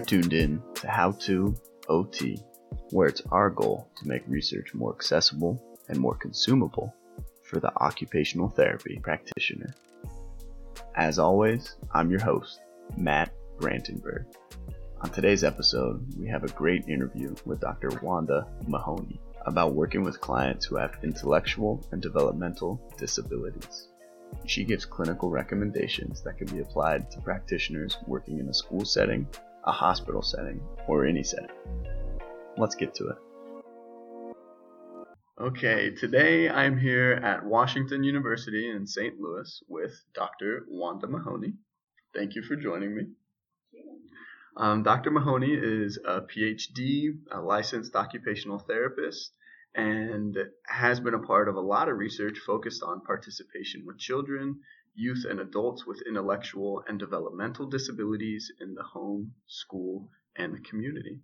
You're tuned in to How To OT, where it's our goal to make research more accessible and more consumable for the occupational therapy practitioner. As always, I'm your host, Matt Brantenberg. On today's episode, we have a great interview with Dr. Wanda Mahoney about working with clients who have intellectual and developmental disabilities. She gives clinical recommendations that can be applied to practitioners working in a school setting, a hospital setting, or any setting. Let's get to it. Okay, today I'm here at Washington University in St. Louis with Dr. Wanda Mahoney. Thank you for joining me. Um, Dr. Mahoney is a PhD, a licensed occupational therapist, and has been a part of a lot of research focused on participation with children, youth, and adults with intellectual and developmental disabilities in the home, school, and the community.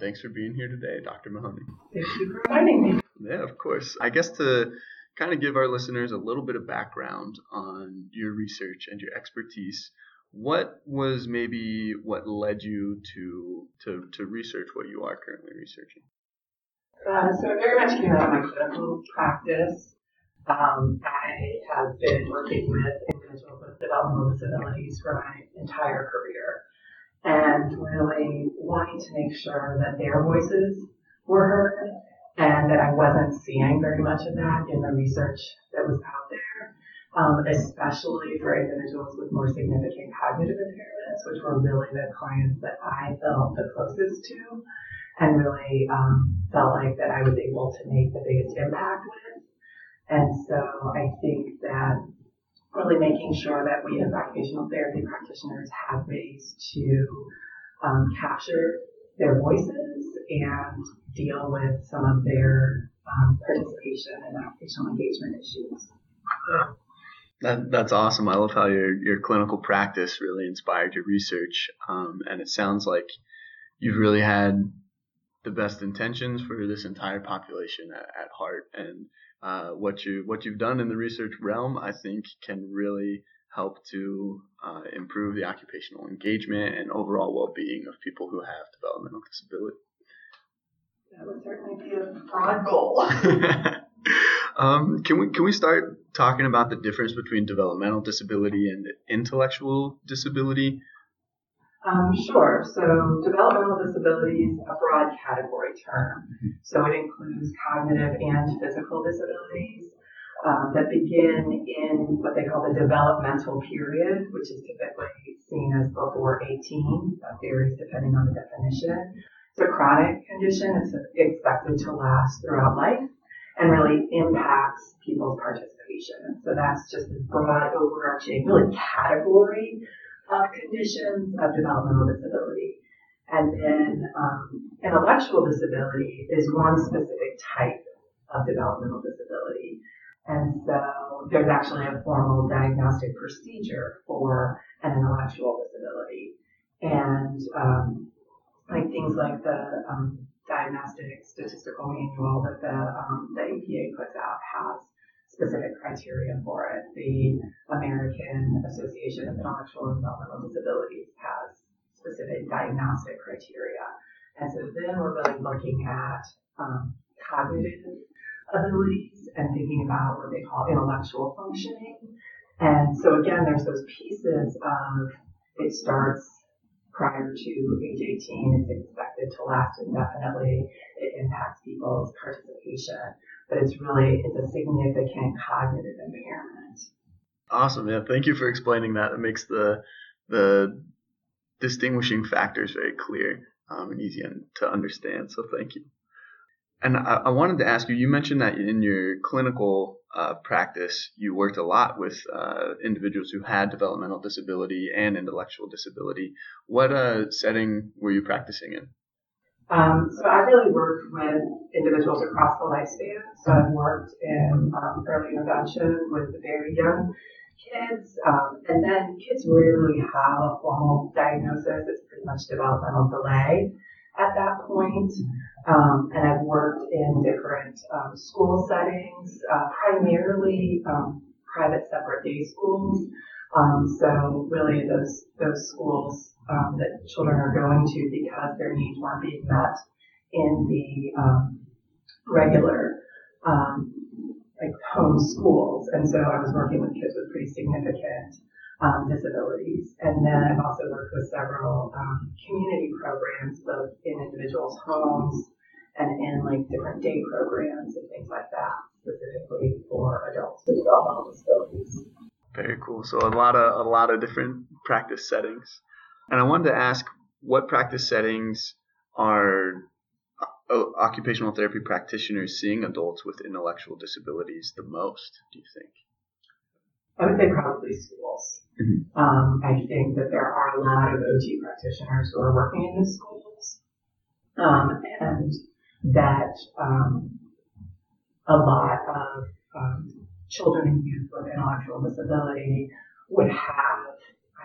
Thanks for being here today, Dr. Mahoney. Thank you for inviting me. Yeah, of course. I guess to kind of give our listeners a little bit of background on your research and your expertise, what was maybe what led you to to, to research what you are currently researching? Uh, so it very much came out of my clinical practice. Um, I have been working with individuals with developmental disabilities for my entire career and really wanting to make sure that their voices were heard and that I wasn't seeing very much of that in the research that was out there, um, especially for individuals with more significant cognitive impairments, which were really the clients that I felt the closest to and really um, felt like that I was able to make the biggest impact with. And so I think that really making sure that we as occupational therapy practitioners have ways to um, capture their voices and deal with some of their um, participation and occupational engagement issues. That, that's awesome. I love how your, your clinical practice really inspired your research. Um, and it sounds like you've really had the best intentions for this entire population at, at heart. And uh, what you what you've done in the research realm, I think, can really help to uh, improve the occupational engagement and overall well-being of people who have developmental disability. That would certainly be a broad goal. um, can we can we start talking about the difference between developmental disability and intellectual disability? Um, sure. So developmental disability is a broad category term. So it includes cognitive and physical disabilities um, that begin in what they call the developmental period, which is typically seen as before 18. That varies depending on the definition. It's a chronic condition. It's expected to last throughout life and really impacts people's participation. So that's just a broad overarching really category of conditions of developmental disability. And then um, intellectual disability is one specific type of developmental disability. And so there's actually a formal diagnostic procedure for an intellectual disability. And um, like things like the um, diagnostic statistical manual that the, um, the APA puts out has specific criteria for it. The American Association of Intellectual and Developmental Disabilities has specific diagnostic criteria. And so then we're really looking at um, cognitive abilities and thinking about what they call intellectual functioning. And so again, there's those pieces of it starts prior to age 18. It's expected to last indefinitely. It impacts people's participation but it's really it's a significant cognitive impairment. Awesome, yeah. Thank you for explaining that. It makes the the distinguishing factors very clear um, and easy to understand. So thank you. And I, I, wanted to ask you. You mentioned that in your clinical uh, practice, you worked a lot with uh, individuals who had developmental disability and intellectual disability. What uh, setting were you practicing in? Um, so I really worked with individuals across the lifespan. So I've worked in um, early intervention with very young kids, um, and then kids rarely have a formal diagnosis. It's pretty much developmental delay at that point. Um, and I've worked in different um, school settings, uh, primarily um, private separate day schools. so really those those schools um, that children are going to because their needs weren't being met in the um, regular um, like home schools. And so I was working with kids with pretty significant um, disabilities. And then I've also worked with several um, community programs, both in individuals' homes and in like different day programs and things like that, specifically for adults with developmental disabilities. Very cool. So a lot of a lot of different practice settings. And I wanted to ask what practice settings are uh, occupational therapy practitioners seeing adults with intellectual disabilities the most, do you think? I would say probably schools. Mm-hmm. Um, I think that there are a lot of OT practitioners who are working in the schools, um, and that um, a lot of um, children and youth with intellectual disability would have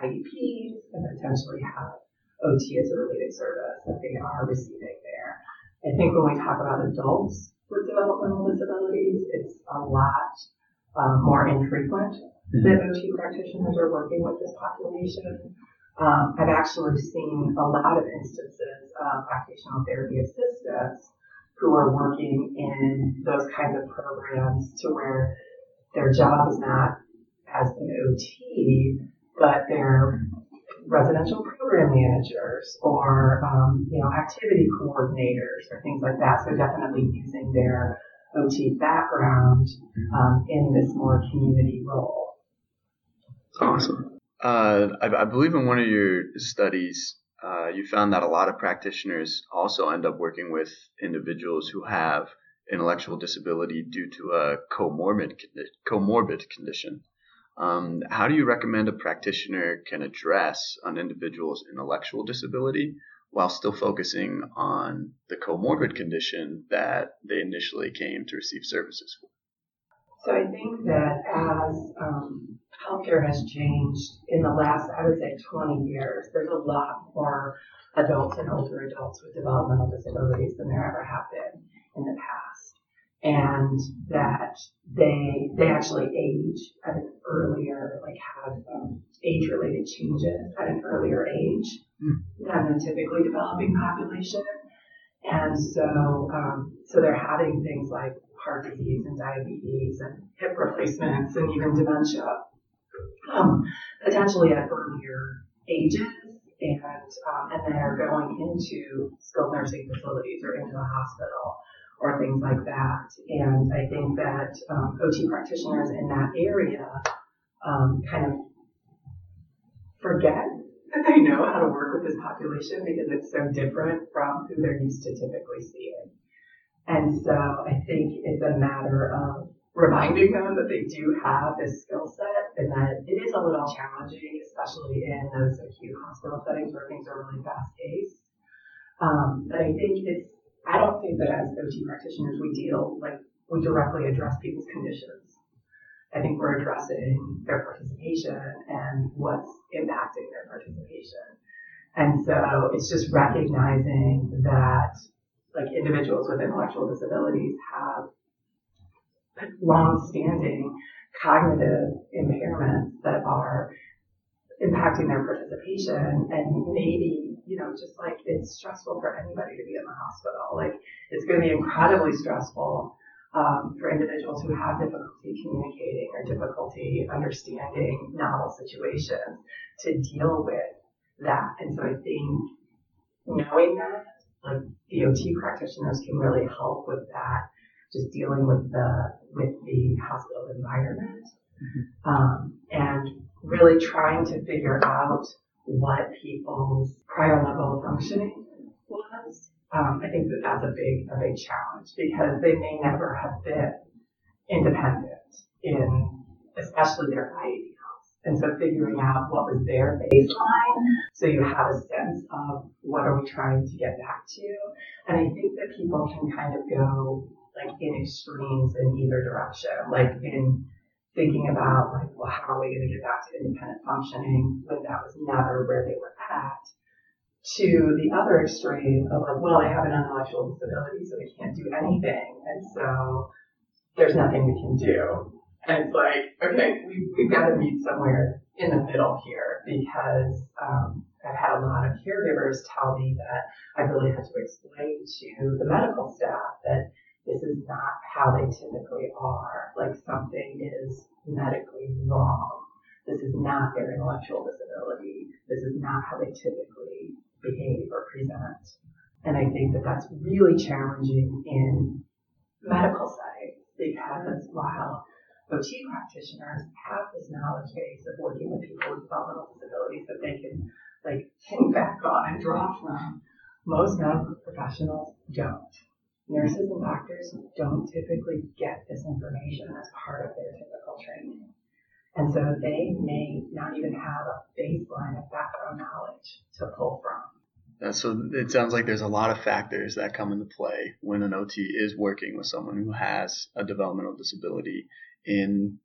IEPs and potentially have OT as a related service that they are receiving there. I think when we talk about adults with developmental disabilities, it's a lot um, more infrequent that OT practitioners are working with this population. Um, I've actually seen a lot of instances of occupational therapy assistants who are working in those kinds of programs to where their job is not as an OT, but they're residential program managers or um, you know activity coordinators or things like that. So definitely using their OT background um, in this more community role. Awesome. Uh, I, I, believe in one of your studies, uh, you found that a lot of practitioners also end up working with individuals who have intellectual disability due to a comorbid comorbid condition. Um, how do you recommend a practitioner can address an individual's intellectual disability while still focusing on the comorbid condition that they initially came to receive services for? So I think that as um, healthcare has changed in the last, I would say, 20 years, there's a lot more adults and older adults with developmental disabilities than there ever have been in the past and that they they actually age at an earlier, like have um, age-related changes at an earlier age mm. than the typically developing population. And so, um, so they're having things like heart disease and diabetes and hip replacements and even dementia, um, potentially at earlier ages. And, um, and then are going into skilled nursing facilities or into the hospital or things like that. And I think that um, OT practitioners in that area um, kind of forget that they know how to work with this population because it's so different from who they're used to typically seeing. And so I think it's a matter of reminding them that they do have this skill set and that it is a little challenging, especially in those acute hospital settings where things are really fast paced. Um, but I think it's I don't think that as OT practitioners we deal like we directly address people's conditions. I think we're addressing their participation and what's impacting their participation. And so it's just recognizing that like individuals with intellectual disabilities have long-standing cognitive impairments that are impacting their participation and maybe, you know, just like it's stressful for anybody to be in the hospital. Like it's going to be incredibly stressful um, for individuals who have difficulty communicating or difficulty understanding novel situations to deal with that. And so I think knowing that, like DOT practitioners can really help with that, just dealing with the with the hospital environment. Mm-hmm. Um, and really trying to figure out what people's prior level of functioning was. Um, I think that that's a big, a big challenge because they may never have been independent in, especially their IADLs And so figuring out what was their baseline so you have a sense of what are we trying to get back to. And I think that people can kind of go like in extremes in either direction, like in thinking about like, well, how are we going to get back to independent functioning when that was never where they were at, to the other extreme of like, well, they have an intellectual disability, so they can't do anything, and so there's nothing we can do. And it's like, okay, we, we've got to meet somewhere in the middle here because um, I've had a lot of caregivers tell me that I really had to explain to the medical staff that this is not how they typically are. Like something is medically wrong. This is not their intellectual disability. This is not how they typically behave or present. And I think that that's really challenging in medical settings because while OT practitioners have this knowledge base of working with people with developmental disabilities that they can like think back on and draw from, most medical professionals don't. Nurses and doctors don't typically get this information as part of their typical training. And so they may not even have a baseline of background knowledge to pull from. Uh, so it sounds like there's a lot of factors that come into play when an OT is working with someone who has a developmental disability in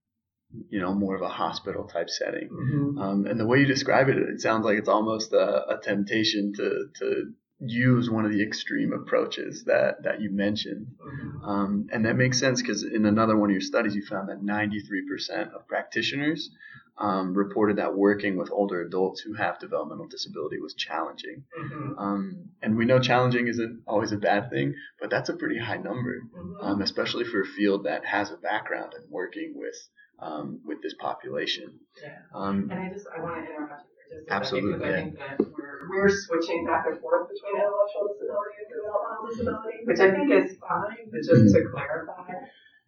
you know more of a hospital type setting. Mm-hmm. Um, and the way you describe it, it sounds like it's almost a, a temptation to to use one of the extreme approaches that that you mentioned, mm-hmm. um, and that makes sense because in another one of your studies you found that 93% of practitioners um, reported that working with older adults who have developmental disability was challenging. Mm-hmm. Um, and we know challenging isn't always a bad thing, but that's a pretty high number, mm-hmm. um, especially for a field that has a background in working with um, with this population. Yeah. Um, and I just I want to interrupt you for absolutely, second I think that we're we're switching back and forth between intellectual disability and developmental disability, which I think is fine. But just mm-hmm. to clarify,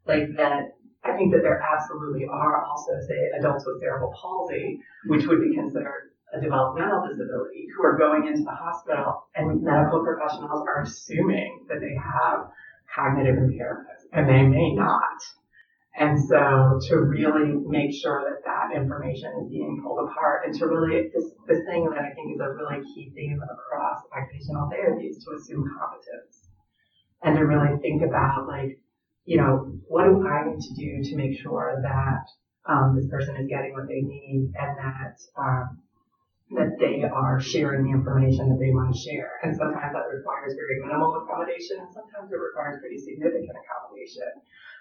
like that I think that there absolutely are also, say, adults with cerebral palsy, which would be considered a developmental disability, who are going into the hospital and medical professionals are assuming that they have cognitive impairments, and they may not. And so to really make sure that that information is being pulled apart and to really, this, this thing that I think is a really key theme across occupational therapy is to assume competence and to really think about like, you know, what do I need to do to make sure that um, this person is getting what they need and that um, that they are sharing the information that they want to share. And sometimes that requires very minimal accommodation, and sometimes it requires pretty significant accommodation.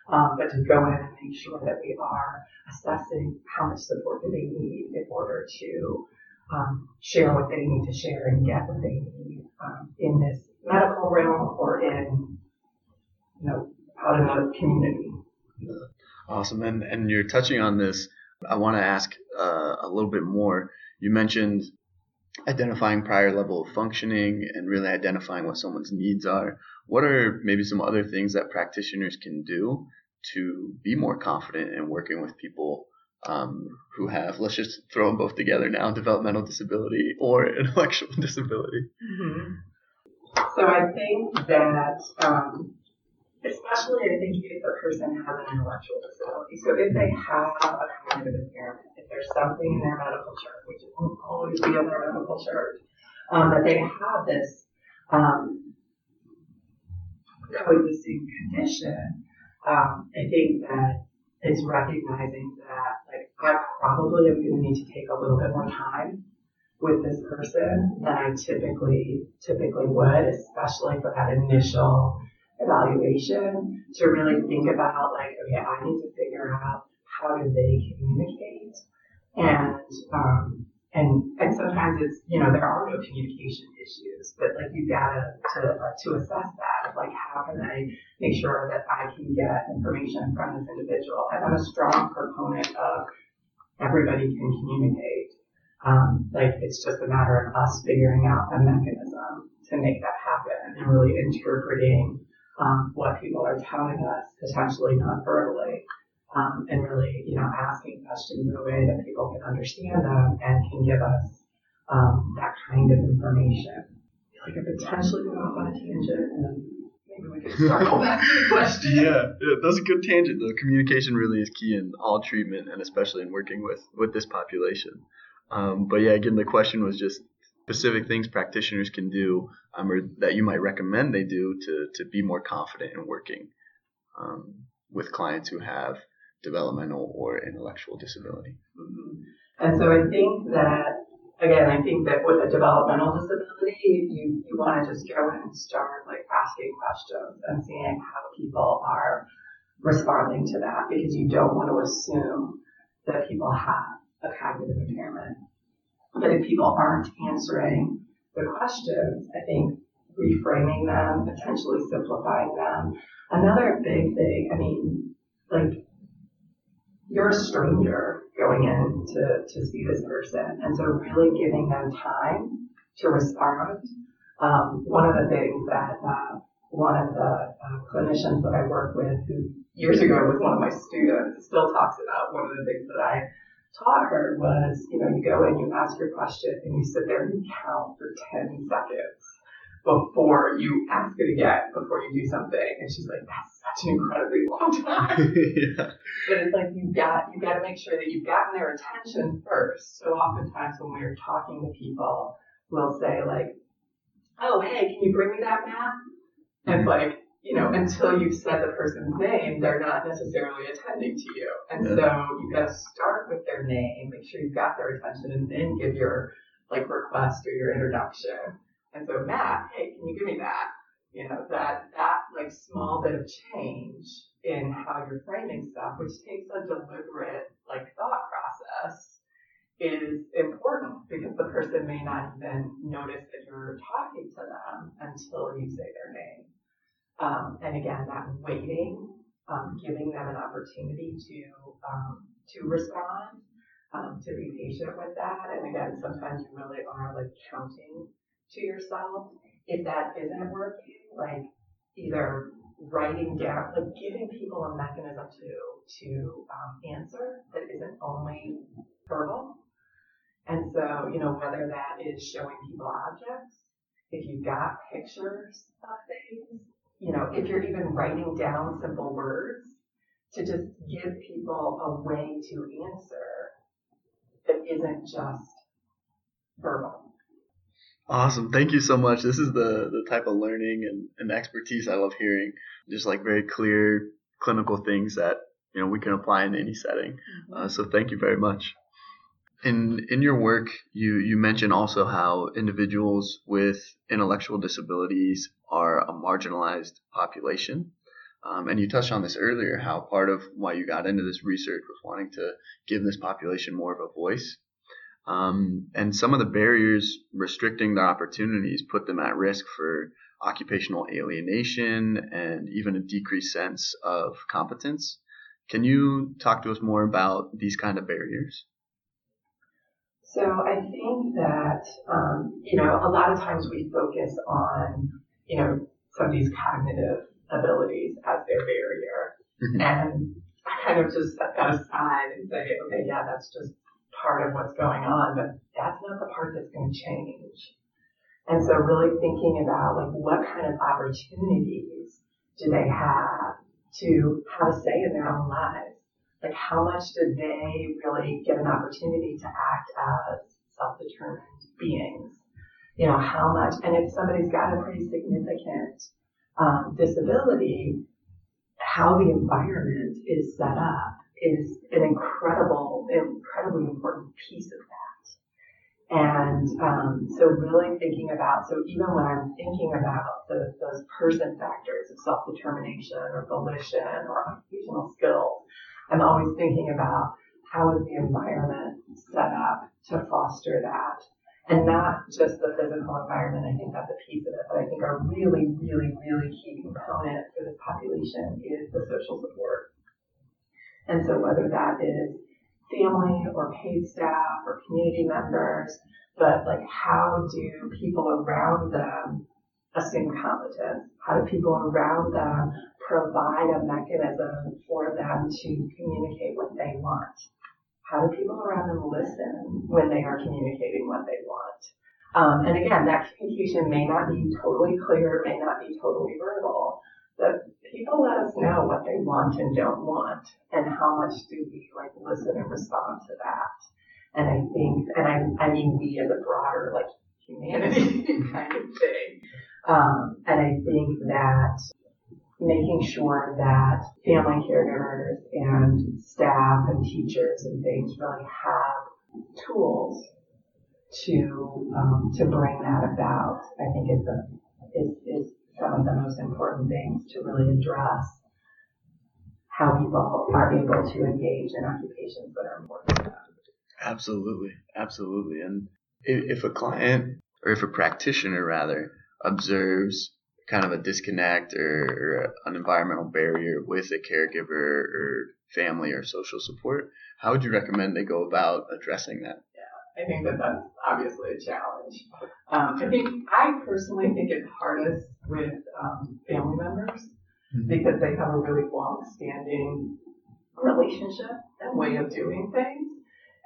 Um, but to go in and make sure that we are assessing how much support do they need in order to um, share what they need to share and get what they need um, in this medical realm or in you know out in the community. Awesome. And, and you're touching on this. I want to ask uh, a little bit more. You mentioned identifying prior level of functioning and really identifying what someone's needs are. What are maybe some other things that practitioners can do to be more confident in working with people um, who have, let's just throw them both together now, developmental disability or intellectual disability? Mm-hmm. So I think that um, especially I think if the person has an intellectual disability. So if they have a cognitive impairment, if there's something in their medical chart, which won't always be in their medical chart, um, that they have this um, coexisting condition, um, I think that it's recognizing that like I probably am going to need to take a little bit more time with this person than I typically typically would, especially for that initial evaluation to really think about like, okay, I need to figure out how do they communicate and um, and and sometimes it's you know there are no communication issues, but like you've got to to, uh, assess that like how can I make sure that I can get information from this individual. And I'm a strong proponent of everybody can communicate. Um, like it's just a matter of us figuring out a mechanism to make that happen and really interpreting um, what people are telling us, potentially non-verbally, um, and really, you know, asking questions in a way that people can understand them and can give us um, that kind of information. Like I potentially went off on a tangent, and maybe we can circle back to the question. Yeah, yeah, that's a good tangent. Though communication really is key in all treatment, and especially in working with with this population. Um, but yeah, again, the question was just specific things practitioners can do um, or that you might recommend they do to, to be more confident in working um, with clients who have developmental or intellectual disability. Mm-hmm. And so I think that, again, I think that with a developmental disability, you, you want to just go in and start like asking questions and seeing how people are responding to that because you don't want to assume that people have a cognitive impairment But if people aren't answering the questions, I think reframing them, potentially simplifying them. Another big thing, I mean, like you're a stranger going in to, to see this person. And so really giving them time to respond. Um, one of the things that uh, one of the uh, clinicians that I work with who years ago was one of my students still talks about one of the things that I taught her was, you know, you go in, you ask your question, and you sit there and you count for 10 seconds before you ask it again, before you do something. And she's like, that's such an incredibly long time. yeah. But it's like you got you got to make sure that you've gotten their attention first. So oftentimes when we're talking to people, we'll say like, "Oh, hey, can you bring me that map?" And it's like, you know, until you've said the person's name, they're not necessarily attending to you. And so you've got to start with their name, make sure you've got their attention, and then give your like request or your introduction. And so Matt, hey, can you give me that? You know, that that like small bit of change in how you're framing stuff, which takes a deliberate like thought process, is important because the person may not even notice that you're talking to them until you say their name. Um, and again, that waiting, um, giving them an opportunity to um, to respond, um, to be patient with that. And again, sometimes you really are like counting to yourself. If that isn't working, like either writing down, like giving people a mechanism to to um, answer that isn't only verbal. And so, you know, whether that is showing people objects, if you've got pictures of things, you know, if you're even writing down simple words, to just give people a way to answer that isn't just verbal. Awesome. Thank you so much. This is the, the type of learning and, and expertise I love hearing. Just like very clear clinical things that, you know, we can apply in any setting. Mm-hmm. Uh, so thank you very much. In in your work, you you mention also how individuals with intellectual disabilities are a marginalized population, um, and you touched on this earlier. How part of why you got into this research was wanting to give this population more of a voice, um, and some of the barriers restricting their opportunities put them at risk for occupational alienation and even a decreased sense of competence. Can you talk to us more about these kind of barriers? So I think that, um, you know, a lot of times we focus on, you know, somebody's cognitive abilities as their barrier. Mm-hmm. And I kind of just set that aside and say, okay, yeah, that's just part of what's going on, but that's not the part that's going to change. And so really thinking about like what kind of opportunities do they have to have a say in their own lives? Like how much do they really get an opportunity to act as self-determined beings? You know, how much, and if somebody's got a pretty significant um, disability, how the environment is set up is an incredible, incredibly important piece of that. And um, so really thinking about, so even when I'm thinking about the, those person factors of self-determination or volition or occupational skills, I'm um, always thinking about how is the environment set up to foster that. And not just the physical environment, I think that's a piece of it, but I think a really, really, really key component for this population is the social support. And so whether that is family or paid staff or community members, but like how do people around them assume competence? How do people around them provide a mechanism for them to communicate what they want. How do people around them listen when they are communicating what they want? Um, and again, that communication may not be totally clear, may not be totally verbal, but people let us know what they want and don't want, and how much do we like listen and respond to that. And I think, and I, I mean we as a broader like humanity kind of thing. Um, and I think that making sure that family caregivers and staff and teachers and things really have tools to um, to bring that about. I think is the is, is some of the most important things to really address how people are able to engage in occupations that are important to them. Absolutely, absolutely, and if a client or if a practitioner rather observes kind of a disconnect or, or, an environmental barrier with a caregiver or family or social support, how would you recommend they go about addressing that? Yeah, I think that that's obviously a challenge. Um, I think I personally think it's hardest with um, family members mm-hmm. because they have a really long-standing relationship and way of doing things.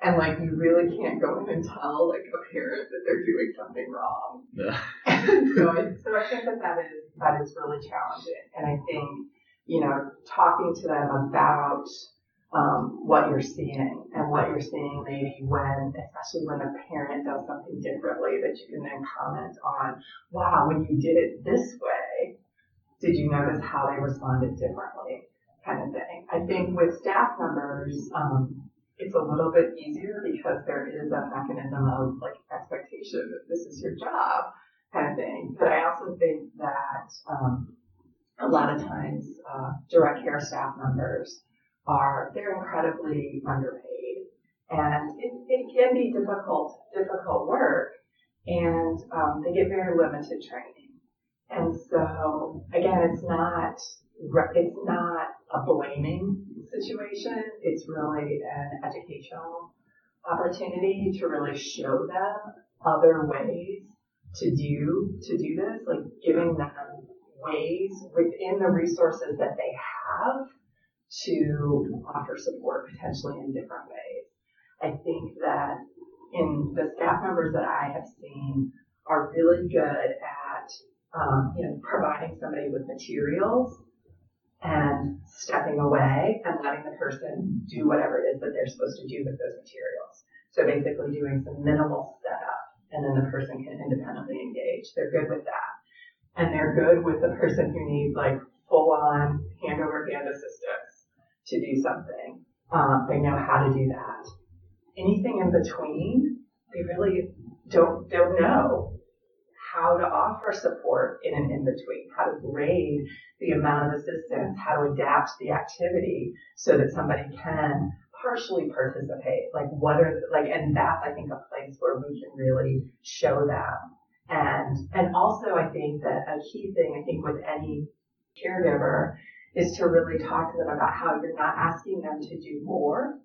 And like you really can't go in and tell like a parent that they're doing something wrong. Yeah. so, I, so I think that that is that is really challenging. And I think you know talking to them about um, what you're seeing and what you're seeing maybe when, especially when a parent does something differently that you can then comment on, wow, when you did it this way, did you notice how they responded differently? Kind of thing. I think with staff members, um, it's a little bit easier because there is a mechanism of like expectation that this is your job kind of thing. But I also think that um, a lot of times uh, direct care staff members are they're incredibly underpaid, and it, it can be difficult difficult work, and um, they get very limited training. And so again, it's not it's not a blaming situation. It's really an educational opportunity to really show them other ways to do to do this, like giving them ways within the resources that they have to offer support potentially in different ways. I think that in the staff members that I have seen are really good at um, you know providing somebody with materials and stepping away and letting the person do whatever it is that they're supposed to do with those materials. So basically doing some minimal setup and then the person can independently engage. They're good with that. And they're good with the person who needs like full on hand over hand assistance to do something. Um, they know how to do that. Anything in between, they really don't, don't know how to offer support in an in-between, how to grade the amount of assistance, how to adapt the activity so that somebody can partially participate. Like what are, like, and that's, I think, a place where we can really show them. And, and also I think that a key thing, I think with any caregiver is to really talk to them about how you're not asking them to do more.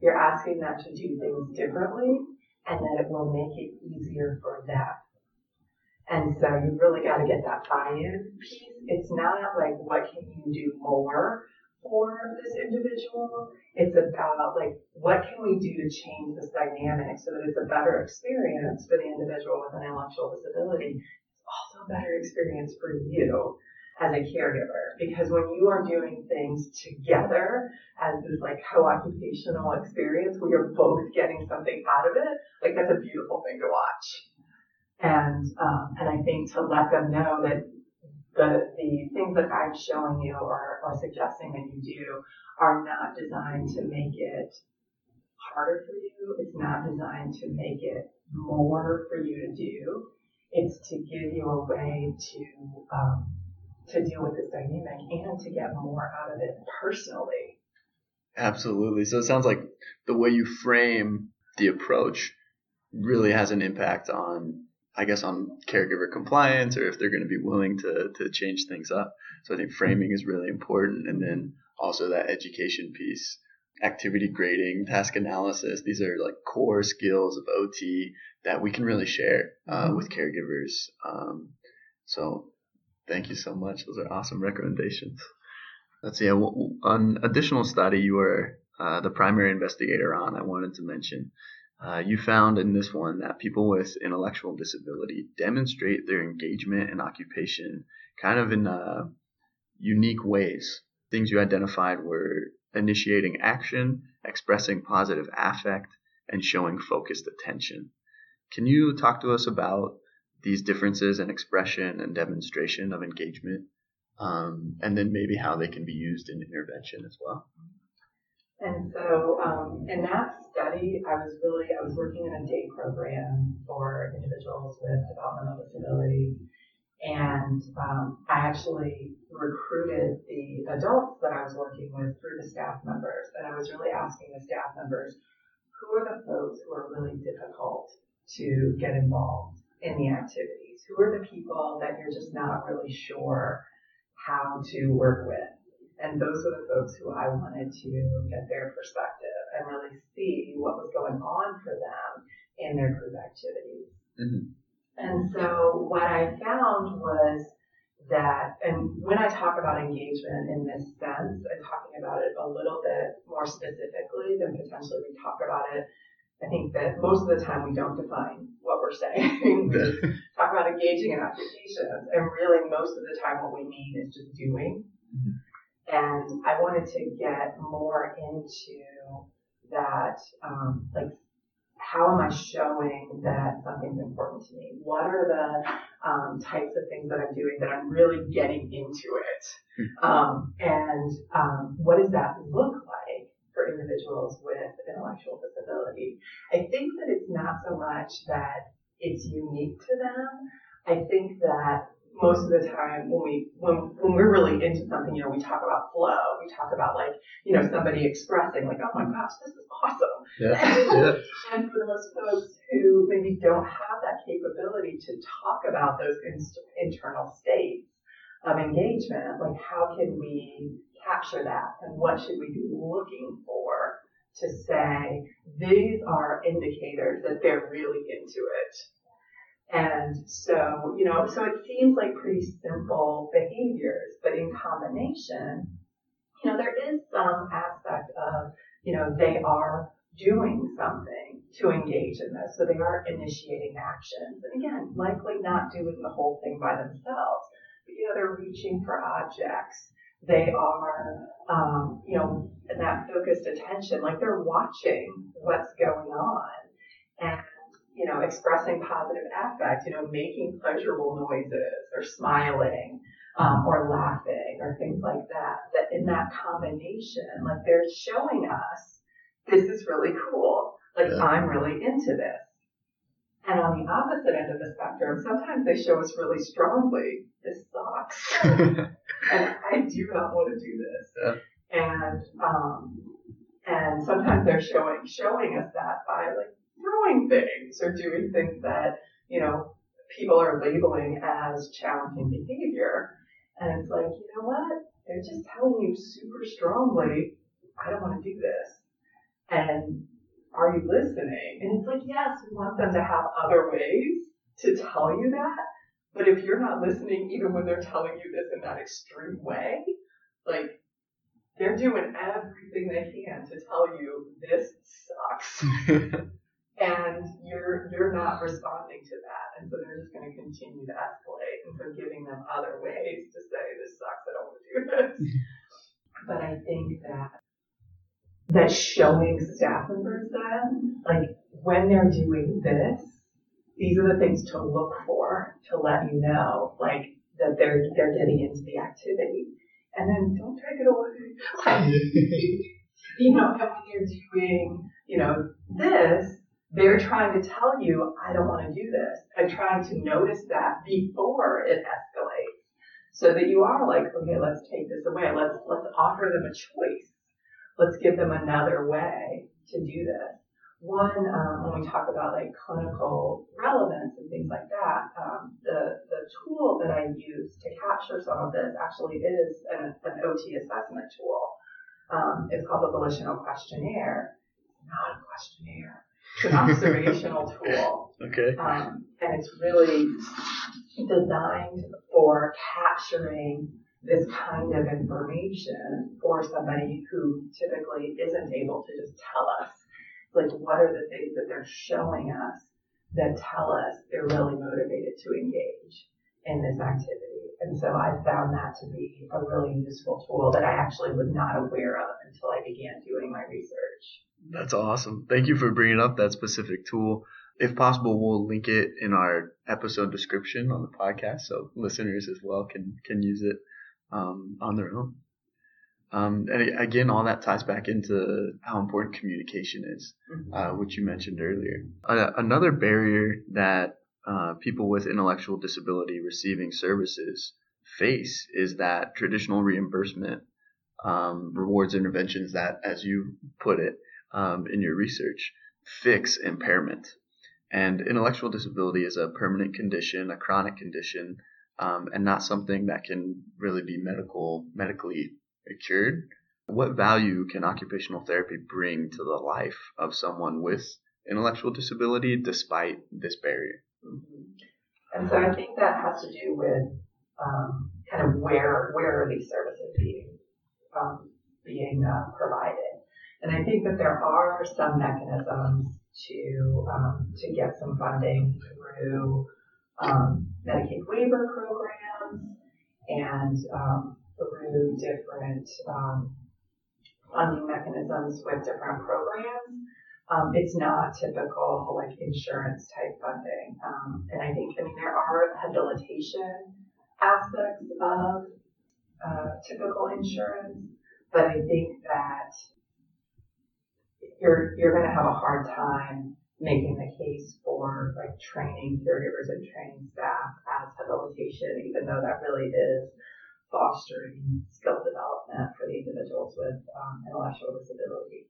You're asking them to do things differently and that it will make it easier for them. And so you really got to get that buy-in piece. It's not like what can you do more for this individual. It's about like what can we do to change this dynamic so that it's a better experience for the individual with an intellectual disability. It's also a better experience for you as a caregiver because when you are doing things together as this like co-occupational experience where you're both getting something out of it, like that's a beautiful thing to watch. And, um, and I think to let them know that the, the things that I'm showing you or, or suggesting that you do are not designed to make it harder for you. It's not designed to make it more for you to do. It's to give you a way to, um, to deal with this dynamic and to get more out of it personally. Absolutely. So it sounds like the way you frame the approach really has an impact on I guess on caregiver compliance or if they're going to be willing to to change things up. So I think framing is really important, and then also that education piece, activity grading, task analysis. These are like core skills of OT that we can really share uh, mm-hmm. with caregivers. Um, so thank you so much. Those are awesome recommendations. Let's see. An additional study you were uh, the primary investigator on, I wanted to mention uh, you found in this one that people with intellectual disability demonstrate their engagement and occupation kind of in uh, unique ways. Things you identified were initiating action, expressing positive affect, and showing focused attention. Can you talk to us about these differences in expression and demonstration of engagement, um, and then maybe how they can be used in intervention as well? And so um, in that study, I was really, I was working in a day program for individuals with developmental disabilities. And um, I actually recruited the adults that I was working with through the staff members. And I was really asking the staff members, who are the folks who are really difficult to get involved in the activities? Who are the people that you're just not really sure how to work with? And those were the folks who I wanted to get their perspective and really see what was going on for them in their group activities. Mm-hmm. And so what I found was that, and when I talk about engagement in this sense, I'm talking about it a little bit more specifically than potentially we talk about it. I think that most of the time we don't define what we're saying. we just talk about engaging in occupations, and really most of the time what we mean is just doing. Mm-hmm. And I wanted to get more into that, um, like how am I showing that something's important to me? What are the um, types of things that I'm doing that I'm really getting into it? Hmm. Um, and um, what does that look like for individuals with intellectual disability? I think that it's not so much that it's unique to them. I think that most of the time when we when when we're really into something, you know, we talk about flow. We talk about like, you know, somebody expressing like, oh my gosh, this is awesome. Yeah. yeah. and for those folks who maybe don't have that capability to talk about those in- internal states of engagement, like how can we capture that and what should we be looking for to say these are indicators that they're really into it and so, you know, so it seems like pretty simple behaviors, but in combination, you know, there is some aspect of, you know, they are doing something to engage in this. So they are initiating actions. And again, likely not doing the whole thing by themselves, but, you know, they're reaching for objects. They are, um, you know, that focused attention, like they're watching what's going on. And you know, expressing positive affect, you know, making pleasurable noises or smiling um, or laughing or things like that. That in that combination, like they're showing us this is really cool. Like yeah. I'm really into this. And on the opposite end of the spectrum, sometimes they show us really strongly, this sucks. and I do not want to do this. Yeah. And um, and sometimes they're showing showing us that by like throwing things or doing things that, you know, people are labeling as challenging behavior. And it's like, you know what? They're just telling you super strongly, I don't want to do this. And are you listening? And it's like, yes, we want them to have other ways to tell you that. But if you're not listening, even when they're telling you this in that extreme way, like they're doing everything they can to tell you this sucks. and you're you're not responding to that, and so they're just going to continue to escalate, and so giving them other ways to say this sucks, I don't want to do this. but I think that that showing staff members then, like when they're doing this, these are the things to look for to let you know, like that they're they're getting into the activity, and then don't take it away. you know, and when you're doing, you know, this, they're trying to tell you, I don't want to do this. I'm trying to notice that before it escalates. So that you are like, okay, let's take this away. Let's, let's offer them a choice. Let's give them another way to do this. One, um, when we talk about like clinical relevance and things like that, um, the, the tool that I use to capture some of this actually is an, an OT assessment tool. Um, it's called the volitional questionnaire. It's not a questionnaire it's an observational tool. Okay. Um, and it's really designed for capturing this kind of information for somebody who typically isn't able to just tell us. Like, what are the things that they're showing us that tell us they're really motivated to engage in this activity? And so I found that to be a really useful tool that I actually was not aware of until I began doing my research. That's awesome. Thank you for bringing up that specific tool. If possible, we'll link it in our episode description on the podcast, so listeners as well can can use it um, on their own. Um, and again, all that ties back into how important communication is, mm-hmm. uh, which you mentioned earlier. Uh, another barrier that uh, people with intellectual disability receiving services face is that traditional reimbursement um, rewards interventions that, as you put it, um, in your research fix impairment. And intellectual disability is a permanent condition, a chronic condition, um, and not something that can really be medical medically cured. What value can occupational therapy bring to the life of someone with intellectual disability despite this barrier? Mm-hmm. And so I think that has to do with um, kind of where where are these services being um, being uh, provided. And I think that there are some mechanisms to um, to get some funding through um, Medicaid waiver programs and um, through different um, funding mechanisms with different programs. Um, it's not typical like insurance type funding. Um, and I think, I mean, there are habilitation aspects of uh, typical insurance, but I think that you're you're going to have a hard time making the case for like training caregivers and training staff as habilitation, even though that really is fostering skill development for the individuals with um, intellectual disability.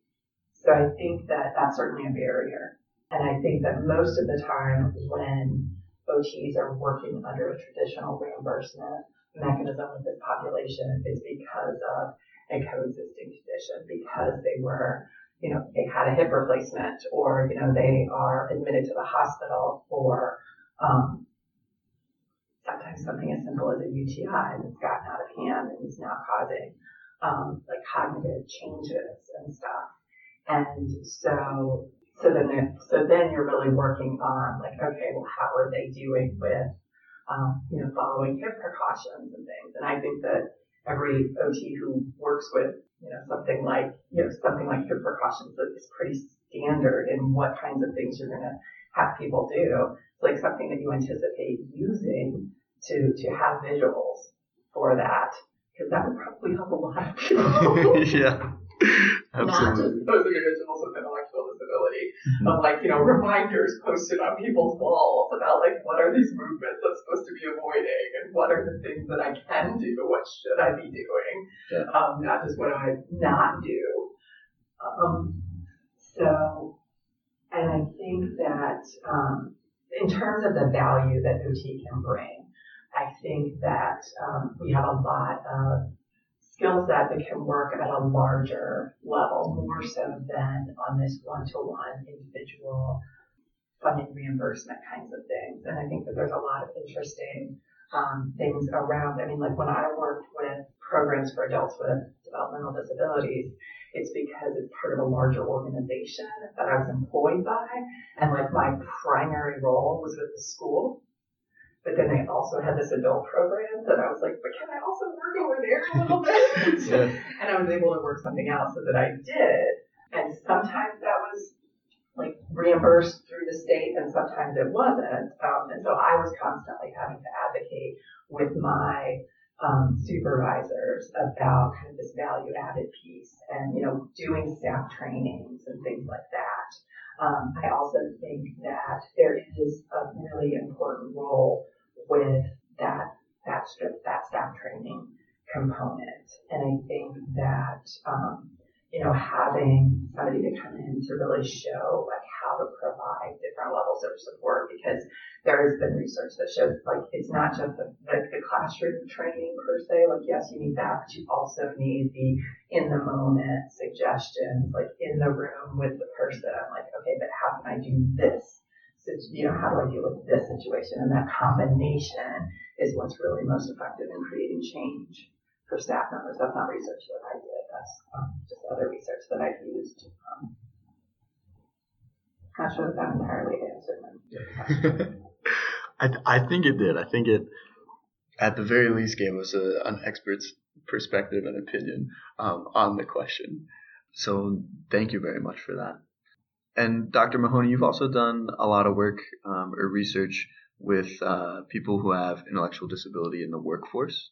So I think that that's certainly a barrier. And I think that most of the time when OTs are working under a traditional reimbursement mechanism with this population is because of a coexisting condition, because they were, you know, they had a hip replacement or, you know, they are admitted to the hospital for um, sometimes something as simple as a UTI that's gotten out of hand and is now causing um, like cognitive changes and stuff. And so, so then, so then you're really working on like, okay, well, how are they doing with, um, you know, following hip precautions and things? And I think that every OT who works with, you know, something like, you know, something like hip precautions is pretty standard in what kinds of things you're going to have people do. It's like something that you anticipate using to, to have visuals for that. Because that would probably help a lot of people. yeah. Absolutely. Not just those individuals with intellectual disability, mm-hmm. of like, you know, reminders posted on people's walls about like what are these movements I'm supposed to be avoiding and what are the things that I can do, what should I be doing, yeah. um, not just what do I not do. Um, so, and I think that um, in terms of the value that OT can bring, I think that um, we have a lot of skill set that can work at a larger level, more so than on this one-to-one individual funding reimbursement kinds of things. And I think that there's a lot of interesting um, things around. I mean, like when I worked with programs for adults with developmental disabilities, it's because it's part of a larger organization that I was employed by. And like my primary role was with the school. But then they also had this adult program that I was like, but can I also work over there a little bit? yeah. And I was able to work something out so that I did. And sometimes that was like reimbursed through the state and sometimes it wasn't. Um, and so I was constantly having to advocate with my um, supervisors about kind of this value added piece and, you know, doing staff trainings and things like that. Um, I also think that there is a really important role with that that that staff training component, and I think that um, you know having somebody to come in to really show like how to provide different levels of support because there has been research that shows like it's not just the, the, the classroom training per se like yes you need that but you also need the in the moment suggestions like in the room with the person I'm like okay but how can I do this you know, how do I deal with this situation? And that combination is what's really most effective in creating change for staff members. That's not research that I did. That's um, just other research that I've used. Not sure that that entirely answered my I, I think it did. I think it, at the very least, gave us a, an expert's perspective and opinion um, on the question. So thank you very much for that. And Dr. Mahoney, you've also done a lot of work um, or research with uh, people who have intellectual disability in the workforce.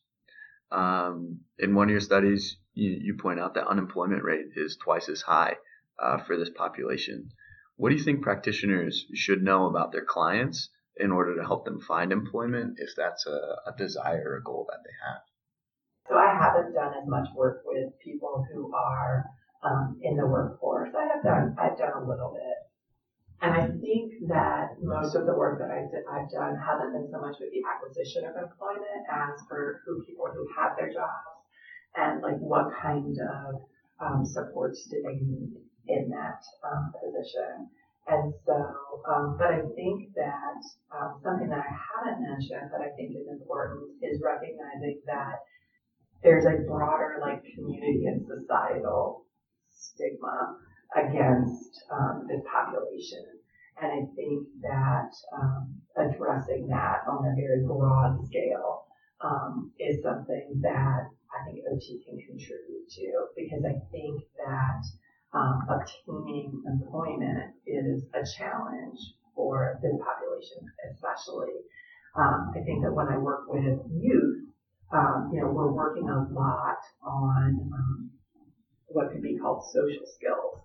Um, in one of your studies, you, you, point out that unemployment rate is twice as high uh, for this population. What do you think practitioners should know about their clients in order to help them find employment if that's a, a desire or a goal that they have? So I haven't done as much work with people who are um, in the workforce. I have done I've done a little bit, And I think that most of the work that I've, I've done hasn't been so much with the acquisition of employment as for who people who have their jobs and like what kind of um, supports do they need in that um, position. And so, um, but I think that um, something that I haven't mentioned that I think is important is recognizing that there's a broader like community and societal stigma against um, this population. And I think that um, addressing that on a very broad scale um, is something that I think OT can contribute to because I think that um, obtaining employment is a challenge for this population, especially. Um, I think that when I work with youth, um, you know, we're working a lot on um, what could be called social skills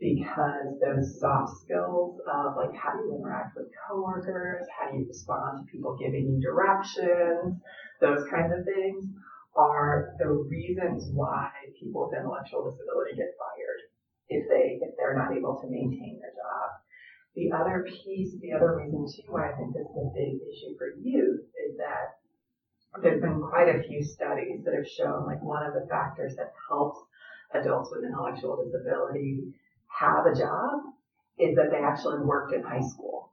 because those soft skills of like how do you interact with coworkers, how do you respond to people giving you directions, those kinds of things are the reasons why people with intellectual disability get fired if they if they're not able to maintain their job. The other piece, the other reason too why I think this is a big issue for youth is that there's been quite a few studies that have shown like one of the factors that helps adults with intellectual disability have a job is that they actually worked in high school.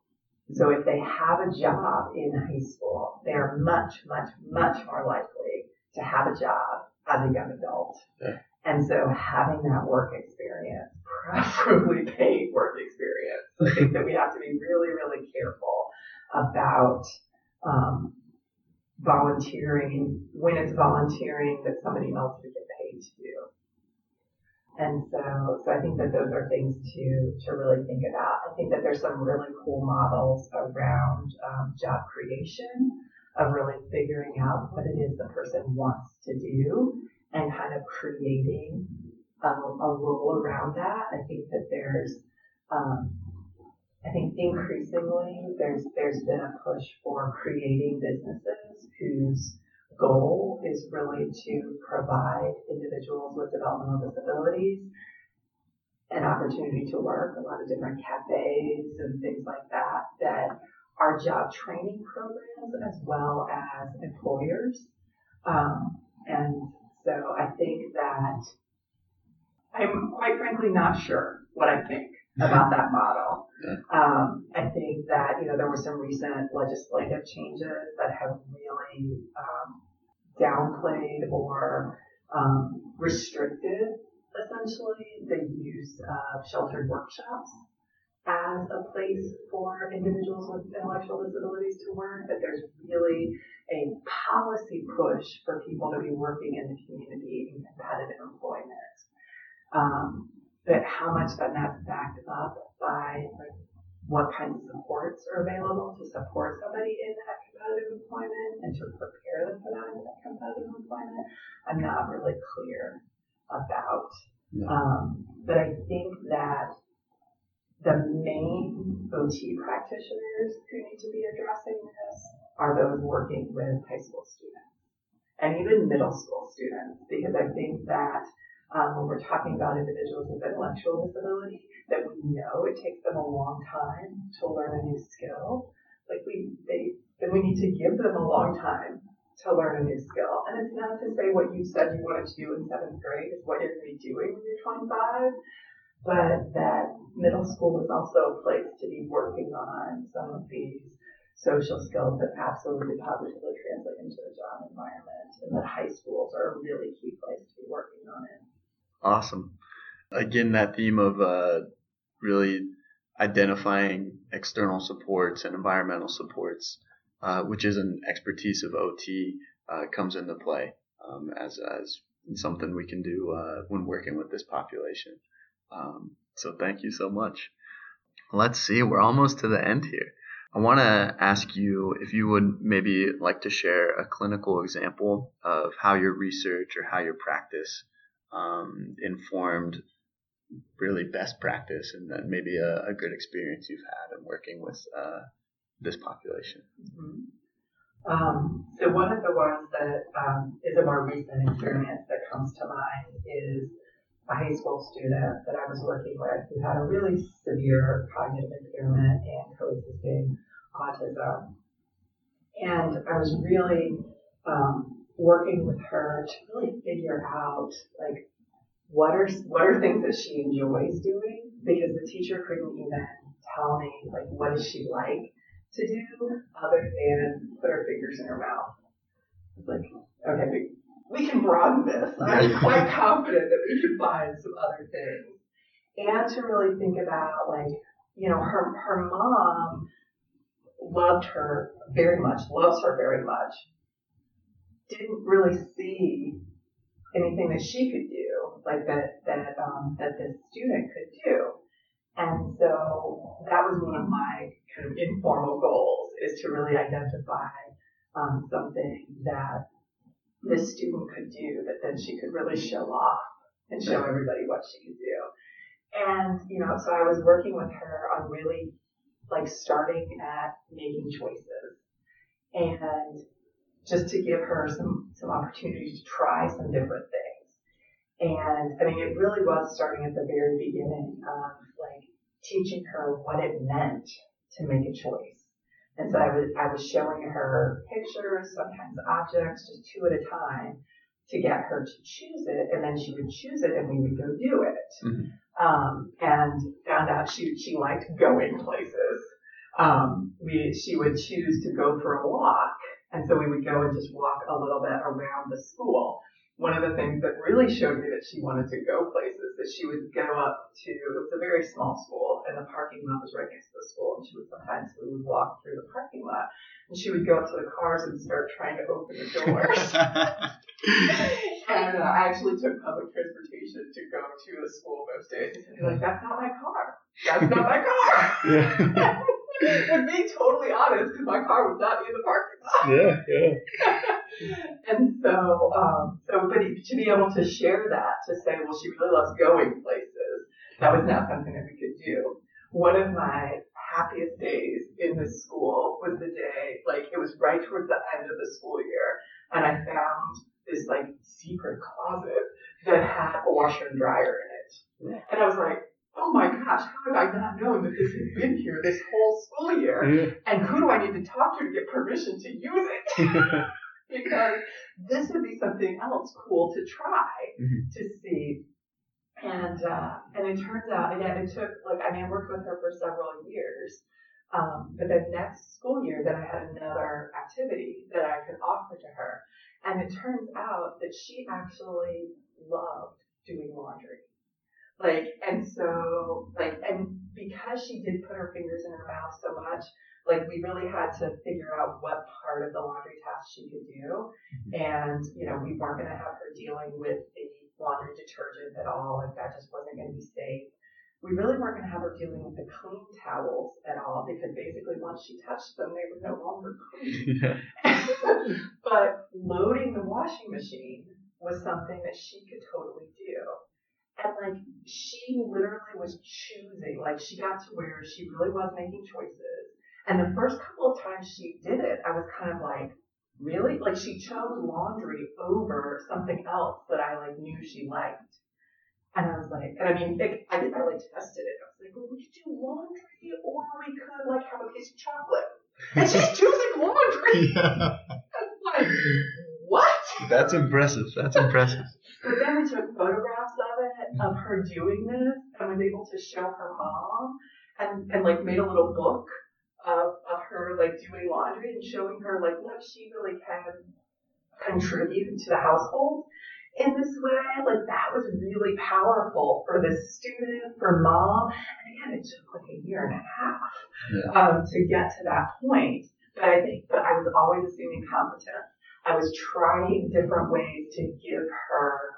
So if they have a job in high school, they are much, much, much more likely to have a job as a young adult. Yeah. And so having that work experience, preferably paid work experience, I think that we have to be really, really careful about um, volunteering when it's volunteering that somebody else would get paid to do. And so, so I think that those are things to, to really think about. I think that there's some really cool models around um, job creation of really figuring out what it is the person wants to do and kind of creating a, a role around that. I think that there's, um, I think increasingly there's there's been a push for creating businesses whose goal is really to provide individuals with developmental disabilities an opportunity to work. A lot of different cafes and things like that that are job training programs as well as employers. Um, and so I think that I'm quite frankly not sure what I think about that model. Um, I think that, you know, there were some recent legislative changes that have really um, downplayed or um, restricted essentially the use of sheltered workshops as a place for individuals with intellectual disabilities to work, that there's really a policy push for people to be working in the community in competitive employment. Um, but how much that that's backed up by like what kinds of supports are available to support somebody in that competitive employment and to prepare them for that, that competitive employment, I'm not really clear about. No. Um, but I think that the main OT practitioners who need to be addressing this are those working with high school students and even middle school students because I think that um, when we're talking about individuals with intellectual disability, that we know it takes them a long time to learn a new skill. Like we, they, then we need to give them a long time to learn a new skill. And it's not to say what you said you wanted to do in seventh grade is what you're going to be doing when you're 25, but that middle school is also a place to be working on some of these social skills that absolutely positively translate into the job environment, and that high schools are a really key place to be working on it. Awesome. Again, that theme of uh, really identifying external supports and environmental supports, uh, which is an expertise of OT, uh, comes into play um, as as something we can do uh, when working with this population. Um, so thank you so much. Let's see, we're almost to the end here. I want to ask you if you would maybe like to share a clinical example of how your research or how your practice um, informed really best practice and then maybe a, a, good experience you've had in working with uh, this population. Mm-hmm. Um, so one of the ones that um, is a more recent experience that comes to mind is a high school student that I was working with who had a really severe cognitive impairment and coexisting autism. And I was really um, working with her to really figure out like what are what are things that she enjoys doing because the teacher couldn't even tell me like what does she like to do other than put her fingers in her mouth. Like okay, we, can broaden this. I'm quite confident that we can find some other things. And to really think about like, you know, her her mom loved her very much, loves her very much. Didn't really see anything that she could do, like that that um, that this student could do. And so that was one of my kind of informal goals is to really identify um, something that this student could do that then she could really show off and show everybody what she could do. And, you know, so I was working with her on really like starting at making choices and just to give her some, some opportunities to try some different things. And I mean, it really was starting at the very beginning of like teaching her what it meant to make a choice and so I was, I was showing her pictures, sometimes objects, just two at a time to get her to choose it. And then she would choose it and we would go do it. Mm-hmm. Um, and found out she, she liked going places. Um, we, she would choose to go for a walk. And so we would go and just walk a little bit around the school one of the things that really showed me that she wanted to go places is that she would go up to it was a very small school and the parking lot was right next to the school and she would sometimes we would walk through the parking lot and she would go up to the cars and start trying to open the doors. And uh, I actually took public transportation to go to the school most days and be like that's not my car. That's not my car. Yeah. with me totally honest because my car was not in the parking lot. Yeah yeah and so, um, so, but to be able to share that, to say, well, she really loves going places, that was not something that we could do. One of my happiest days in this school was the day, like, it was right towards the end of the school year, and I found this, like, secret closet that had a washer and dryer in it. And I was like, oh my gosh, how have I not known that this has been here this whole school year? And who do I need to talk to to get permission to use it? because this would be something else cool to try mm-hmm. to see. And uh, and it turns out again it took like I mean I worked with her for several years. Um, but the next school year, then I had another activity that I could offer to her. And it turns out that she actually loved doing laundry. Like, and so, like, and because she did put her fingers in her mouth so much, like we really had to figure out what part of the laundry task she could do. Mm-hmm. And, you know, we weren't going to have her dealing with the laundry detergent at all. Like that just wasn't going to be safe. We really weren't going to have her dealing with the clean towels at all because basically once she touched them, they were no longer clean. but loading the washing machine was something that she could totally do. And like she literally was choosing, like she got to where she really was making choices and the first couple of times she did it, I was kind of like, really? Like she chose laundry over something else that I like knew she liked. And I was like, and I mean, it, I, I like tested it. I was like, well, we could do laundry or we could like have a piece of chocolate. And she's choosing laundry. Yeah. like, what? That's impressive. That's impressive. But then we took photographs of it, mm-hmm. of her doing this, and was able to show her mom, and, and like made a little book of, of her like doing laundry and showing her like what she really can contribute to the household in this way. Like that was really powerful for this student, for mom. And again, it took like a year and a half yeah. um, to get to that point. But I think, but I was always assuming competence. I was trying different ways to give her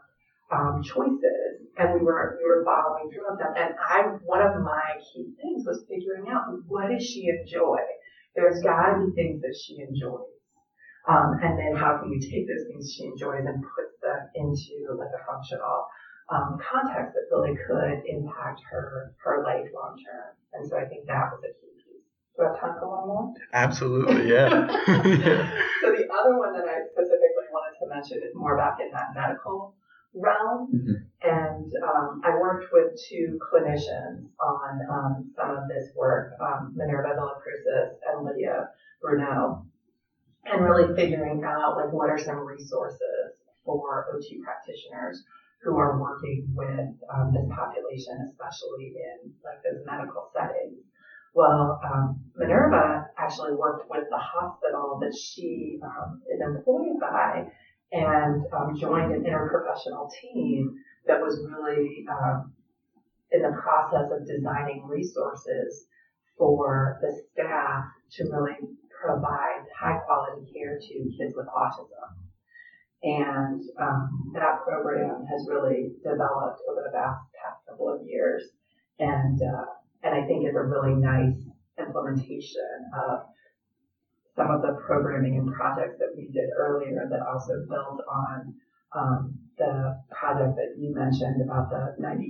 um, choices, and we were we were following through on them. And I one of my key things was figuring out what does she enjoy. There's got to be things that she enjoys, um, and then how can we take those things she enjoys and put them into like a functional um, context that really could impact her her life long term. And so I think that was a key piece. Do I have time for one more? Absolutely, yeah. so the other one that I specifically wanted to mention is more about in that medical realm. Mhm. And um, I worked with two clinicians on um, some of this work, um, Minerva Villacrucis and Lydia Bruno, and really figuring out like what are some resources for OT practitioners who are working with um, this population, especially in like those medical settings. Well, um, Minerva actually worked with the hospital that she um, is employed by and um, joined an interprofessional team that was really um, in the process of designing resources for the staff to really provide high quality care to kids with autism. And um, that program has really developed over the past, past couple of years, and uh, and I think is a really nice implementation of some of the programming and projects that we did earlier that also build on um, the project that you mentioned about the 93%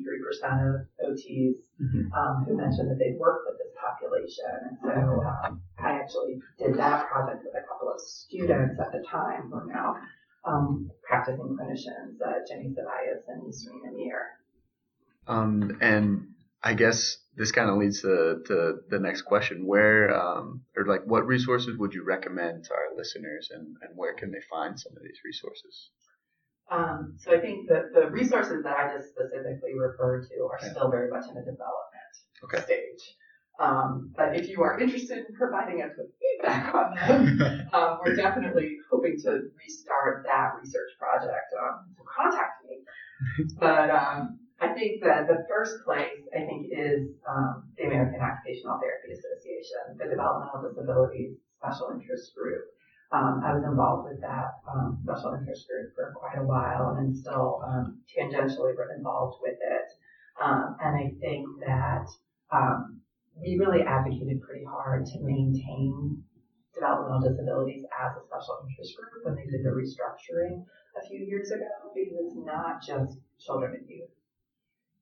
of OTs Mhm. um, who mentioned that they'd worked with this population. And so um, I actually did that project with a couple of students at the time who are now um, practicing clinicians, uh, Jenny Ceballos and Serena Mir. Um, and I guess this kind of leads to, to the next question. Where, um, or like, what resources would you recommend to our listeners and, and where can they find some of these resources? Um, so I think that the resources that I just specifically referred to are still very much in the development Okay. stage. Um, but if you are interested in providing us with feedback on them, um, we're definitely hoping to restart that research project. Um, so contact me. but um, I think that the first place I think is um, the American Occupational Therapy Association, the Developmental Disabilities Special Interest Group. Um, I was involved with that um, special interest group for quite a while and still um, tangentially involved with it. Um, and I think that um, we really advocated pretty hard to maintain developmental disabilities as a special interest group when they did the restructuring a few years ago because it's not just children and youth.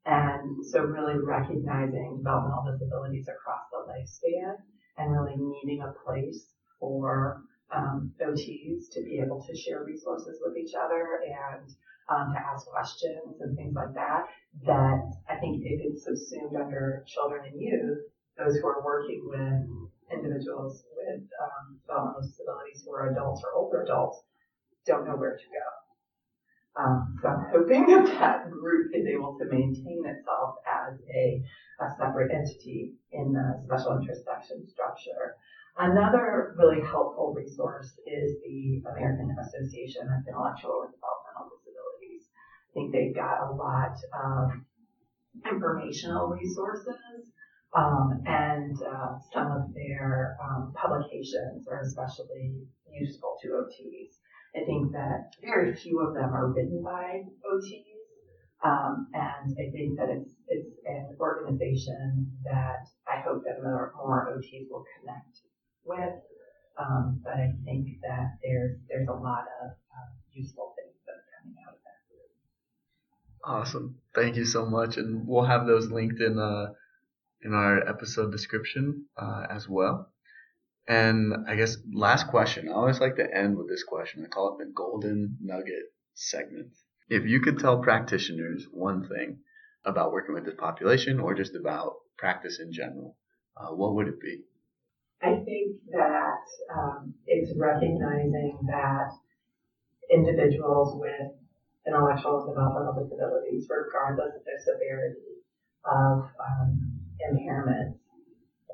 And so really recognizing developmental disabilities across the lifespan and really needing a place for um, OTs to be able to share resources with each other and um, to ask questions and things like that. That I think if it's subsumed under children and youth, those who are working with individuals with um, developmental disabilities who are adults or older adults don't know where to go. Um, so I'm hoping that that group is able to maintain itself as a, a separate entity in the special interest section structure. Another really helpful resource is the American Association of Intellectual and Developmental Disabilities. I think they've got a lot of informational resources um, and uh, some of their um, publications are especially useful to OTs. I think that very few of them are written by OTs, um, and I think that it's it's an organization that I hope that more, more OTs will connect with. Um, but I think that there's there's a lot of um, useful things that are coming out of that. Awesome. Thank you so much. And we'll have those linked in, uh, in our episode description, uh, as well. And I guess last question. I always like to end with this question. I call it the golden nugget segment. If you could tell practitioners one thing about working with this population or just about practice in general, uh, what would it be? I think that um, it's recognizing that individuals with intellectual and developmental disabilities, regardless of their severity of um, impairments,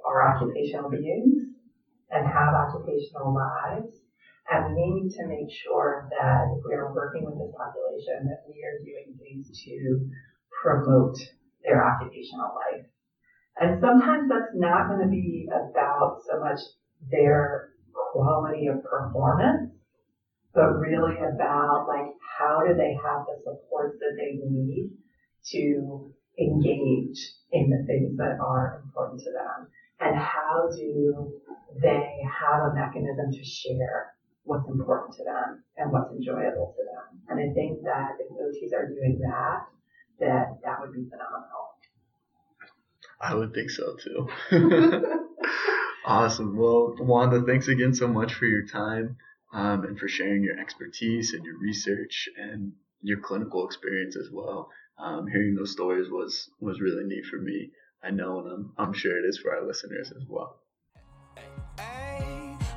are occupational beings and have occupational lives. And we need to make sure that if we are working with this population, that we are doing things to promote their occupational life. And sometimes that's not going to be about so much their quality of performance, but really about like how do they have the supports that they need to engage in the things that are important to them and how do they have a mechanism to share what's important to them and what's enjoyable to them. And I think that if OTs are doing that, that that would be phenomenal. I would think so too. awesome. Well, Wanda, thanks again so much for your time um, and for sharing your expertise and your research and your clinical experience as well. Um, hearing those stories was was really neat for me. I know, and I'm, I'm sure it is for our listeners as well.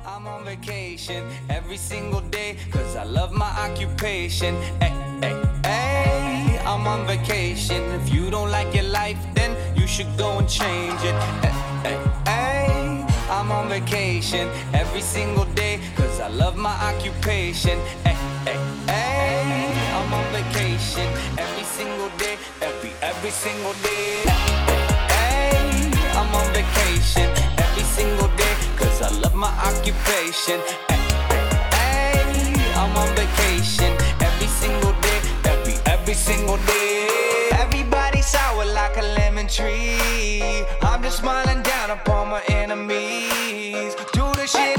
I'm on vacation every single day cause I love my occupation. Hey, I'm on vacation. If you don't like your life, then you should go and change it. Hey, I'm on vacation every single day cause I love my occupation. Hey, I'm on vacation every single day, every, every single day. Vacation every single day cause I love my occupation. Hey, I'm on vacation every single day, every, every single day. Everybody sour like a lemon tree. I'm just smiling down upon my enemies. Do the shit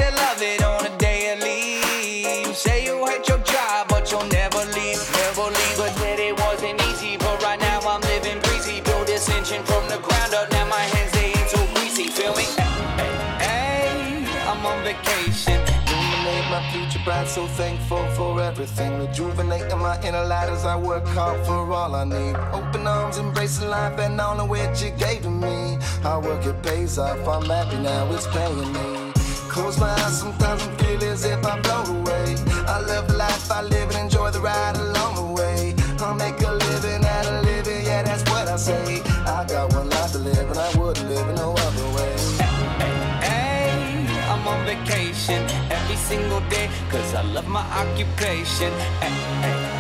so thankful for everything. Rejuvenating my inner light as I work hard for all I need. Open arms, embracing life and all of which you gave to me. Hard work, it pays off. I'm happy now, it's paying me. Close my eyes, sometimes I feel as if I float away. I love the life I live and enjoy the ride along the way. I'll make a living out of living, yeah, that's what I say. I got one life to live and I wouldn't live in no other way. Hey, I'm on vacation single day cause I love my occupation.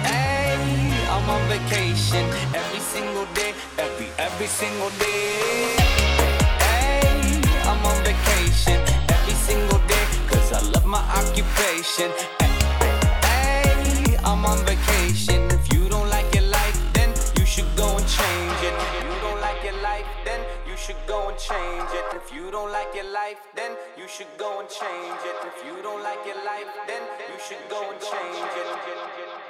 Hey, I'm on vacation every single day, every, every single day. Hey, I'm on vacation every single day cause I love my occupation. Hey, I'm on vacation. Should go and change it. If you don't like your life, then you should go and change it. If you don't like your life, then you should go and change it.